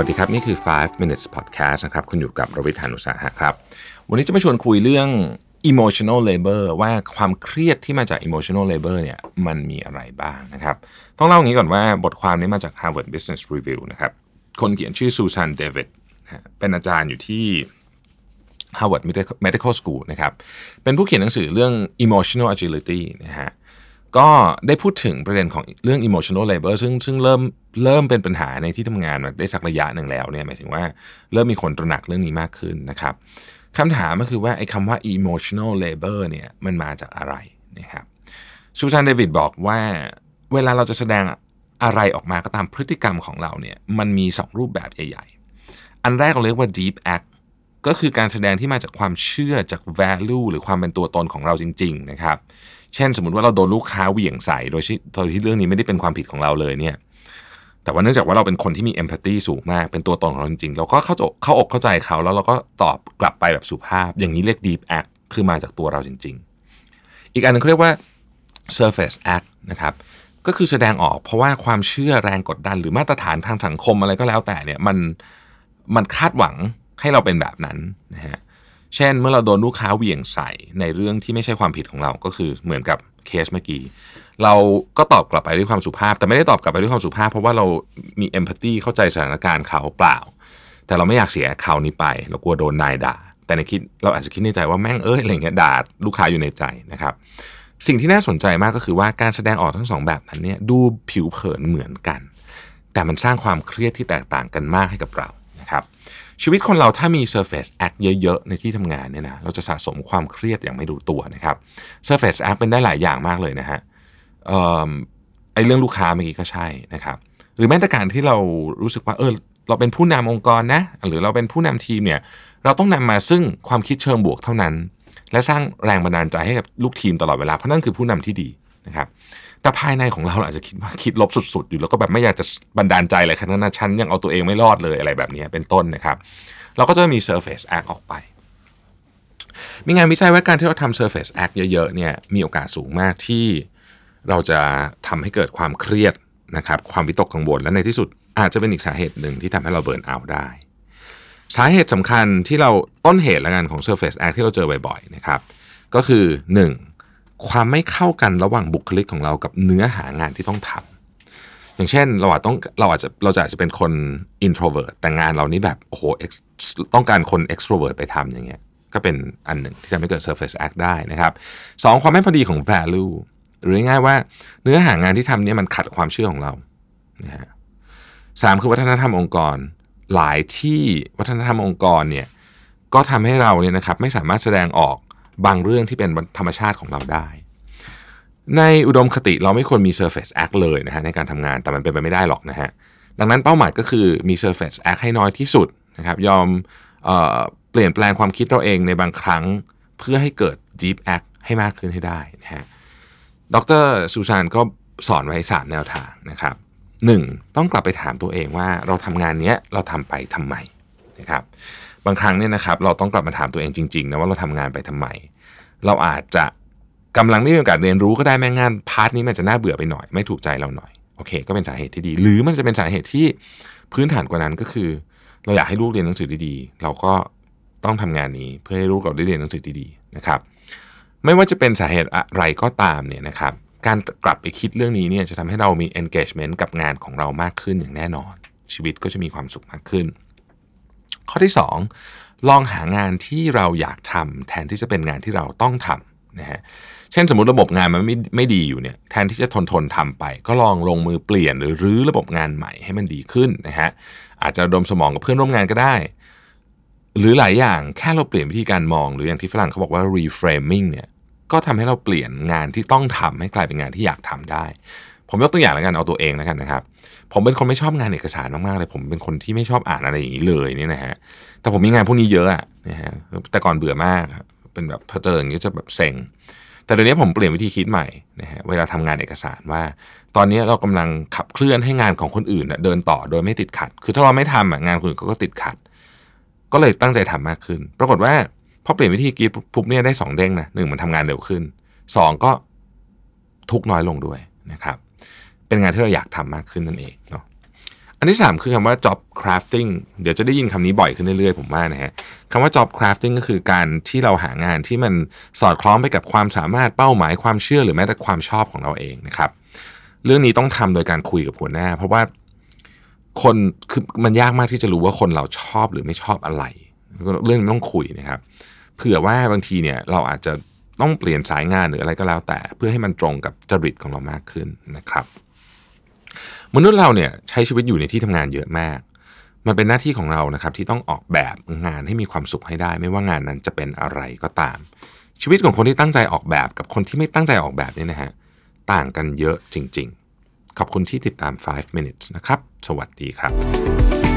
วัสดีครับ นี่คือ 5 minutes podcast นะครับ คุณอยู่กับรวิทยานุสาหะครับ วันนี้จะมาชวนคุยเรื่อง emotional labor ว่าความเครียดที่มาจาก emotional labor เนี่ยมันมีอะไรบ้างนะครับ ต้องเล่าอย่างนี้ก่อนว่าบทความนี้มาจาก Harvard Business Review นะครับ คนเขียนชื่อซูซานเดวิดเป็นอาจารย์อยู่ที่ Harvard Medical School นะครับ เป็นผู้เขียนหนังสือเรื่อง emotional agility นะฮะ ก็ได้พูดถึงประเด็นของเรื่อง emotional labor ซึ่งซึ่งเริ่มเริ่มเป็นปัญหาในที่ทำงานมาได้สักระยะหนึ่งแล้วเนี่ยหมายถึงว่าเริ่มมีคนตระหนักเรื่องนี้มากขึ้นนะครับคำถามก็คือว่าไอ้คำว่า emotional labor เนี่ยมันมาจากอะไรนะครับซูซานเดวิดบอกว่าเวลาเราจะแสดงอะไรออกมาก็ตามพฤติกรรมของเราเนี่ยมันมี 2 รูปแบบใหญ่ๆ อันแรกเราเรียกว่า deep act ก็คือการแสดงที่มาจากความเชื่อจาก value หรือความเป็นตัวตนของเราจริง ๆ นะครับ เช่นสมมติว่าเราโดนลูกค้าเหวี่ยงใส่โดยที่โดยที่เรื่องนี้ไม่ได้เป็นความผิดของเราเลยเนี่ยแต่ว่าเนื่องจากว่าเราเป็นคนที่มี empathy สูงมาก เป็นตัวตนของเราจริงๆ เราก็เข้าอกเข้าอกเข้าใจเขาแล้วเราก็ตอบกลับไปแบบสุภาพ อย่างนี้เรียก deep act คือมาจากตัวเราจริง ๆ อีกอันนึงเขาเรียกว่า surface act นะครับก็คือแสดงออกเพราะว่าความเชื่อแรงกดดัน หรือมาตรฐานทางสังคมอะไรก็แล้วแต่เนี่ยมันมันคาดหวัง ให้เราเป็นแบบนั้นนะฮะเช่นเมื่อเราโดนลูกค้าเหวี่ยงใส่ในเรื่องที่ไม่ใช่ความผิดของเราก็คือเหมือนกับเคสเมื่อกี้ เราก็ตอบกลับไปด้วยความสุภาพ แต่ไม่ได้ตอบกลับไปด้วยความสุภาพ เพราะว่าเรามีเอมพัตตีเข้าใจสถานการณ์เขาเปล่า แต่เราไม่อยากเสียเขานี้ไป เรากลัวโดนนายด่า แต่ในคิดเราอาจจะคิดในใจว่าแม่งเอ้ยอะไรเงี้ยด่าลูกค้าอยู่ในใจนะครับ สิ่งที่น่าสนใจมากก็คือว่าการแสดงออกทั้งสองแบบนั้นเนี่ยดูผิวเผินเหมือนกัน แต่มันสร้างความเครียดที่แตกต่างกันมากให้กับเรานะครับ ชีวิตคนเราถ้ามี surface act เยอะๆ ในที่ทำงานเนี่ยนะเราจะสะสมความเครียดอย่างไม่ดูตัวนะครับ surface act เป็นได้หลายอย่างมากเลยนะฮะไอ้เรื่องลูกค้าเมื่อกี้ก็ใช่นะครับ หรือแม้แต่การที่เรารู้สึกว่าเออเราเป็นผู้นำองค์กรนะ หรือเราเป็นผู้นำทีมเนี่ยเราต้องนำมาซึ่งความคิดเชิงบวกเท่านั้น และสร้างแรงบันดาลใจให้กับลูกทีมตลอดเวลาเพราะนั่นคือผู้นำที่ดี นะครับแต่ภายในของเราอาจจะคิดว่าคิดลบสุดๆ อยู่แล้วก็แบบไม่อยากจะบันดาลใจอะไรขนาดนั้นฉันยังเอาตัวเองไม่รอดเลยอะไรแบบนี้เป็นต้นนะครับ เราก็จะมี surface act ออกไป มีงานวิจัยว่าการที่เราทำ surface act เยอะๆเนี่ยมีโอกาสสูงมากที่เราจะทำให้เกิดความเครียดนะครับความวิตกกังวลและในที่สุดอาจจะเป็นอีกสาเหตุหนึ่งที่ทำให้เราเบิร์นเอาได้ สาเหตุสำคัญที่เราต้นเหตุละกันของ surface act ที่เราเจอบ่อยๆนะครับก็คือ 1. ความไม่เข้ากันระหว่างบุคลิกของเรากับเนื้อหางานที่ต้องทำอย่างเช่นเราอาจต้องเราอาจจะเราจะอาจจะเป็นคน introvert แต่งานเรานี้แบบโอ้โหต้องการคน extrovert ไปทำอย่างเงี้ยก็เป็นอันหนึ่งที่ทำให้เกิด surface act ได้นะครับสองความไม่พอดีของ value หรือง่ายๆว่าเนื้อหางานที่ทำเนี่ยมันขัดความเชื่อของเรานะฮะสามคือวัฒนธรรมองค์กร หลายที่วัฒนธรรมองค์กรเนี่ยก็ทำให้เราเนี่ยนะครับไม่สามารถแสดงออก บางเรื่องที่เป็นธรรมชาติของเราได้ ในอุดมคติเราไม่ควรมี surface act เลยนะฮะในการทำงานแต่มันเป็นไปไม่ได้หรอกนะฮะดังนั้นเป้าหมายก็คือมี surface act ให้น้อยที่สุดนะครับยอมเออเปลี่ยนแปลงความคิดเราเองในบางครั้งเพื่อให้เกิด deep act ให้มากขึ้นให้ได้นะฮะดรซูซานก็สอนไว้ 3 แนวทางนะครับ 1. ต้องกลับไปถามตัวเองว่าเราทำงานนี้เราทำไปทำไมนะครับ บางครั้งเนี่ยนะครับเราต้องกลับมาถามตัวเองจริงๆนะว่าเราทำงานไปทำไม เราอาจจะกำลังได้มีโอกาสเรียนรู้ก็ได้แม้งาน part นี้มันจะน่าเบื่อไปหน่อย ไม่ถูกใจเราหน่อยโอเค ก็เป็นสาเหตุที่ดี หรือมันจะเป็นสาเหตุที่พื้นฐานกว่านั้นก็คือ เราอยากให้ลูกเรียนหนังสือดีๆ เราก็ต้องทำงานนี้เพื่อให้ลูกเราได้เรียนหนังสือดีๆนะครับ ไม่ว่าจะเป็นสาเหตุอะไรก็ตามเนี่ยนะครับ การกลับไปคิดเรื่องนี้เนี่ยจะทำให้เรามี engagement กับงานของเรามากขึ้นอย่างแน่นอน ชีวิตก็จะมีความสุขมากขึ้น ข้อที่ 2 ลองหางานที่เราอยากทำแทนที่จะเป็นงานที่เราต้องทำนะฮะเช่นสมมติระบบงานมันไม่ไม่ดีอยู่เนี่ยแทนที่จะทนทนทำไป ก็ลองลงมือเปลี่ยนหรือรื้อระบบงานใหม่ให้มันดีขึ้นนะฮะอาจจะดมสมองกับเพื่อนร่วมงานก็ได้ หรือหลายอย่างแค่เราเปลี่ยนวิธีการมอง หรืออย่างที่ฝรั่งเขาบอกว่า reframing เนี่ยก็ทำให้เราเปลี่ยนงานที่ต้องทำให้กลายเป็นงานที่อยากทำได้ ผมยกตัวอย่างแล้วกันเอาตัวเองแล้วกันนะครับ ผมเป็นคนไม่ชอบงานเอกสารมากๆเลย ผมเป็นคนที่ไม่ชอบอ่านอะไรอย่างนี้เลยเนี่ยนะฮะแต่ผมมีงานพวกนี้เยอะอะนะฮะแต่ก่อนเบื่อมากเป็นแบบพอเจออย่างนี้จะแบบเซ็งแต่เดี๋ยวนี้ผมเปลี่ยนวิธีคิดใหม่นะฮะเวลาทำงานเอกสารว่า ตอนนี้เรากำลังขับเคลื่อนให้งานของคนอื่นเดินต่อโดยไม่ติดขัด คือถ้าเราไม่ทำงานคนอื่นก็ติดขัด ก็เลยตั้งใจทำมากขึ้น ปรากฏว่าพอเปลี่ยนวิธีคิดปุ๊บเนี่ยได้ 2 เด้งนะหนึ่งมันทำงานเร็วขึ้น 2 ก็ทุกน้อยลงด้วยนะครับ เป็นงานที่เราอยากทำมากขึ้นนั่นเองเนาะอันที่ 3 คือคำว่า job crafting เดี๋ยวจะได้ยินคำนี้บ่อยขึ้นเรื่อยๆ ผมว่านะฮะคำว่า job crafting ก็คือการที่เราหางานที่มันสอดคล้องไปกับความสามารถเป้าหมายความเชื่อหรือแม้แต่ความชอบของเราเองนะครับ เรื่องนี้ต้องทำโดยการคุยกับหัวหน้า เพราะว่าคนคือมันยากมากที่จะรู้ว่าคนเราชอบหรือไม่ชอบอะไร เรื่องนี้ต้องคุยนะครับ เผื่อว่าบางทีเนี่ยเราอาจจะต้องเปลี่ยนสายงานหรืออะไรก็แล้วแต่ เพื่อให้มันตรงกับจริตของเรามากขึ้นนะครับ มนุษย์เราเนี่ยใช้ชีวิตอยู่ในที่ทำงานเยอะมาก มันเป็นหน้าที่ของเรานะครับที่ต้องออกแบบงานให้มีความสุขให้ได้ ไม่ว่างานนั้นจะเป็นอะไรก็ตาม ชีวิตของคนที่ตั้งใจออกแบบกับคนที่ไม่ตั้งใจออกแบบนี่นะฮะต่างกันเยอะจริง ๆ ขอบคุณที่ติดตาม 5 minutes นะครับ สวัสดีครับ